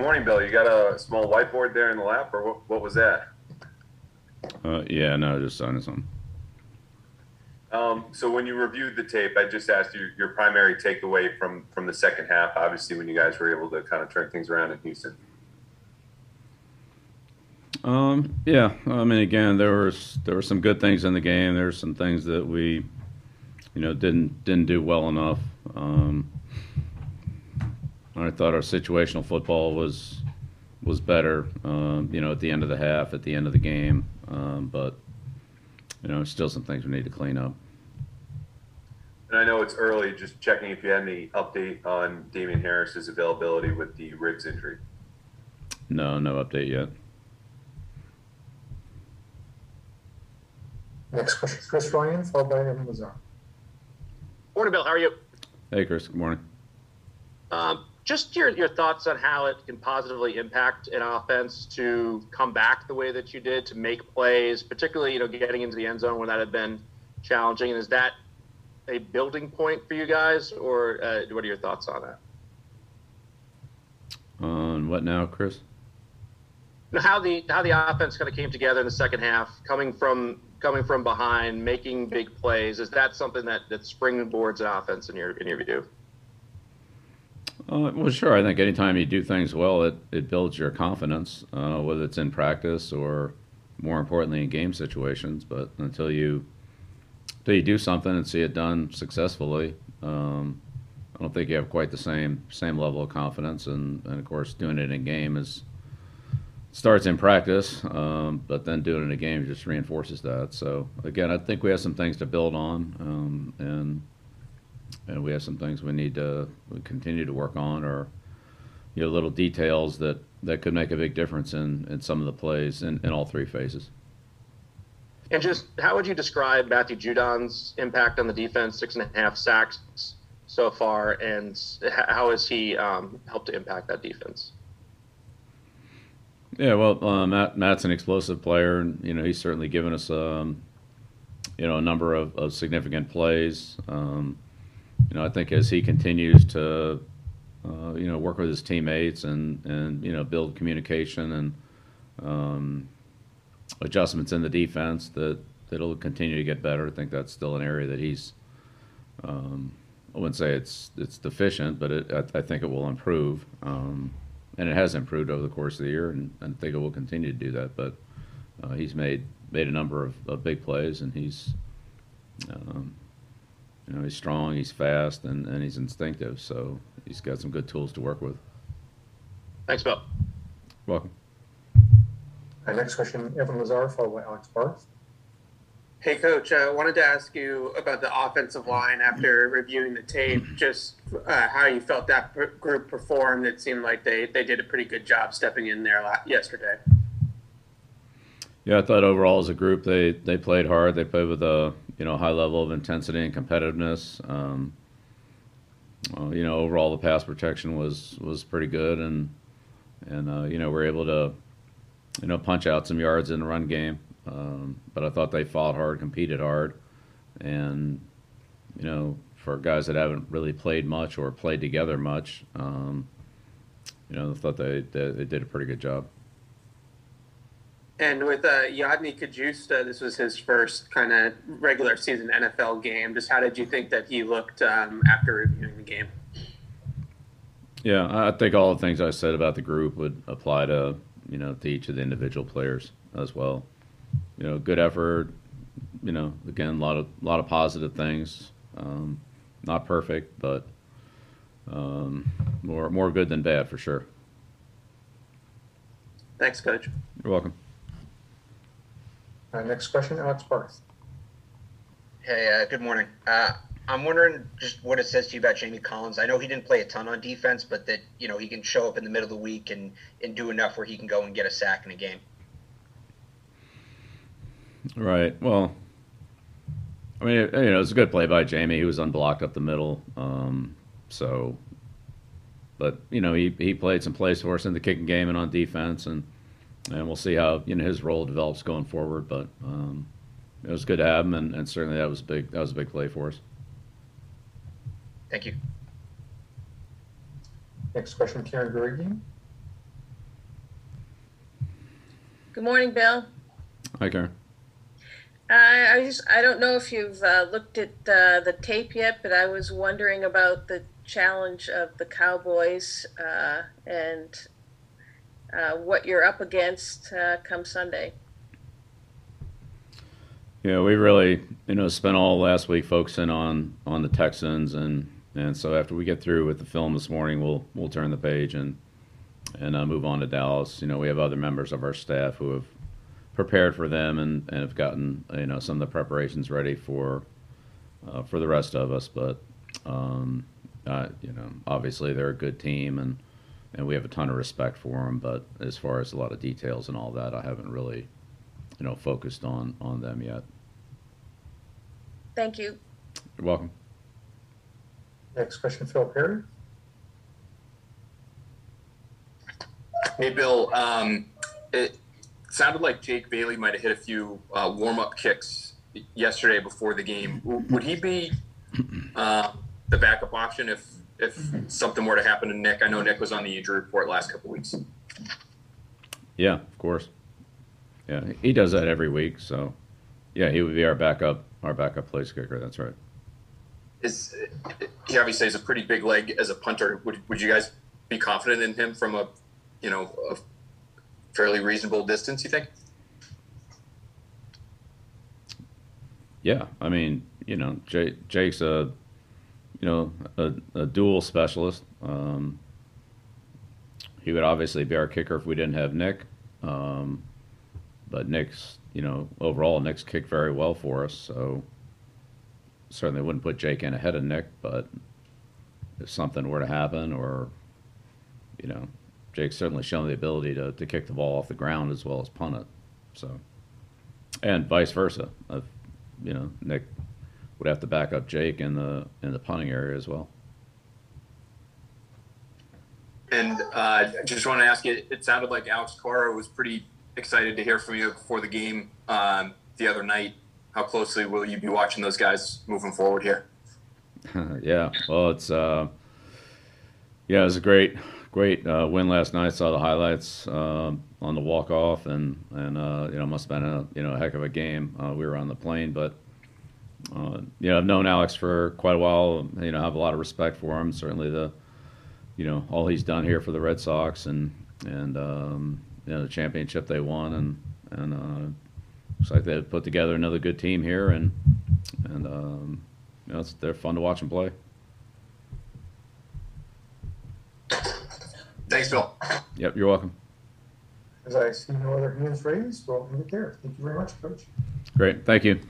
morning, Bill. You got a small whiteboard there in the lap, or what, what was that? Uh, yeah, no, just signing something. Um, so when you reviewed the tape, I just asked you your primary takeaway from from the second half. Obviously, when you guys were able to kind of turn things around in Houston. Um, yeah, I mean, again, there was there were some good things in the game. There were some things that we, you know, didn't didn't do well enough. Um, I thought our situational football was was better. Um, you know, at the end of the half, at the end of the game, um, but you know, still some things we need to clean up. And I know it's early. Just checking if you had any update on Damien Harris's availability with the ribs injury. No, no update yet. Next question, Chris Ryan, followed by Evan Lazar. Morning, Bill. How are you? Hey, Chris. Good morning. Um, just your, your thoughts on how it can positively impact an offense to come back the way that you did, to make plays, particularly you know getting into the end zone when that had been challenging. And is that a building point for you guys, or uh, what are your thoughts on that? On what now, Chris? How the how the offense kind of came together in the second half, coming from coming from behind, making big plays. Is that something that that springboards an offense in your in your view? Uh, well, sure. I think anytime you do things well, it, it builds your confidence, uh, whether it's in practice or more importantly in game situations. But until you until you do something and see it done successfully, um, I don't think you have quite the same same level of confidence. And, and of course, doing it in game is starts in practice, um, but then doing it in a game just reinforces that. So again, I think we have some things to build on, um, and and we have some things we need to we continue to work on, or you know, little details that that could make a big difference in in some of the plays in, in all three phases. And just how would you describe Matthew Judon's impact on the defense? Six and a half sacks so far, and how has he um, helped to impact that defense? Yeah, well, uh, Matt Matt's an explosive player, and you know he's certainly given us um, you know a number of, of significant plays. Um, you know, I think as he continues to uh, you know work with his teammates and and you know build communication and um, adjustments in the defense, that that'll continue to get better. I think that's still an area that he's. Um, I wouldn't say it's it's deficient, but it, I, I, think it will improve. Um, and it has improved over the course of the year, and, and I think it will continue to do that. But uh, he's made made a number of, of big plays, and he's um, you know he's strong, he's fast, and, and he's instinctive. So he's got some good tools to work with. Thanks, Bill. Welcome. Our next question, Evan Lazar, followed by Alex Barth. Hey, Coach. I uh, wanted to ask you about the offensive line after reviewing the tape, just uh, how you felt that per- group performed. It seemed like they, they did a pretty good job stepping in there yesterday. Yeah, I thought overall as a group they, they played hard. They played with a you know high level of intensity and competitiveness. Um, well, you know, overall the pass protection was was pretty good, and and uh, you know we're able to you know punch out some yards in the run game. Um, but I thought they fought hard, competed hard, and you know, for guys that haven't really played much or played together much, um, you know, I thought they, they, they did a pretty good job. And with uh, Yodny Cajuste, this was his first kind of regular season NFL game. Just how did you think that he looked um, after reviewing the game? Yeah, I think all the things I said about the group would apply to you know to each of the individual players as well you know, good effort. You know, again, a lot of a lot of positive things. Um, not perfect, but um, more more good than bad for sure. Thanks, Coach. You're welcome. Our next question, Alex Barth. Hey, uh, good morning. Uh, I'm wondering just what it says to you about Jamie Collins. I know he didn't play a ton on defense, but that you know he can show up in the middle of the week and and do enough where he can go and get a sack in a game. Right. Well, I mean, you know, it was a good play by Jamie. He was unblocked up the middle. Um, so, but you know, he he played some plays for us in the kicking game and on defense, and and we'll see how you know his role develops going forward. But um, it was good to have him, and, and certainly that was big. That was a big play for us. Thank you. Next question, Karen Guregian. Good morning, Bill. Hi, Karen. I, I just I don't know if you've uh, looked at uh, the tape yet, but I was wondering about the challenge of the Cowboys uh, and uh, what you're up against uh, come Sunday. Yeah, we really, you know, spent all last week focusing on on the Texans, and and so after we get through with the film this morning, we'll we'll turn the page and and uh, move on to Dallas. You know, we have other members of our staff who have prepared for them and, and have gotten you know some of the preparations ready for uh, for the rest of us. But um, uh, you know, obviously they're a good team, and and we have a ton of respect for them. But as far as a lot of details and all that, I haven't really you know focused on on them yet. Thank you. You're welcome. Next question, Phil Perry. Hey, Bill. Um, it sounded like Jake Bailey might have hit a few uh, warm-up kicks yesterday before the game. Would he be uh, the backup option if if something were to happen to Nick? I know Nick was on the injury report last couple weeks. Yeah, of course. Yeah, he does that every week. So, yeah, he would be our backup, our backup place kicker. That's right. Is he obviously has a pretty big leg as a punter? Would would you guys be confident in him from a you know a fairly reasonable distance? You think? Yeah, I mean, you know, Jake, Jake's a, you know, a, a dual specialist. Um, he would obviously be our kicker if we didn't have Nick. Um, but Nick's, you know, overall, Nick's kicked very well for us. So certainly wouldn't put Jake in ahead of Nick. But if something were to happen, or, you know, Jake's certainly shown the ability to, to kick the ball off the ground as well as punt it. So, and vice versa. If, you know, Nick would have to back up Jake in the in the punting area as well. And uh, just want to ask you, it sounded like Alex Cora was pretty excited to hear from you before the game um, the other night. How closely will you be watching those guys moving forward here? yeah, well, it's uh, yeah, it was a great great uh, win last night. Saw the highlights um on the walk off, and and uh, you know must have been a you know a heck of a game. Uh, we were on the plane, but uh, you know I've known Alex for quite a while. You know, I have a lot of respect for him. Certainly the you know all he's done here for the Red Sox and and um, you know the championship they won and and uh, looks like they've put together another good team here and and um, you know it's, they're fun to watch and play. Thanks, Bill. Yep, you're welcome. As I see no other hands raised, we'll end it there. Thank you very much, Coach. Great, thank you.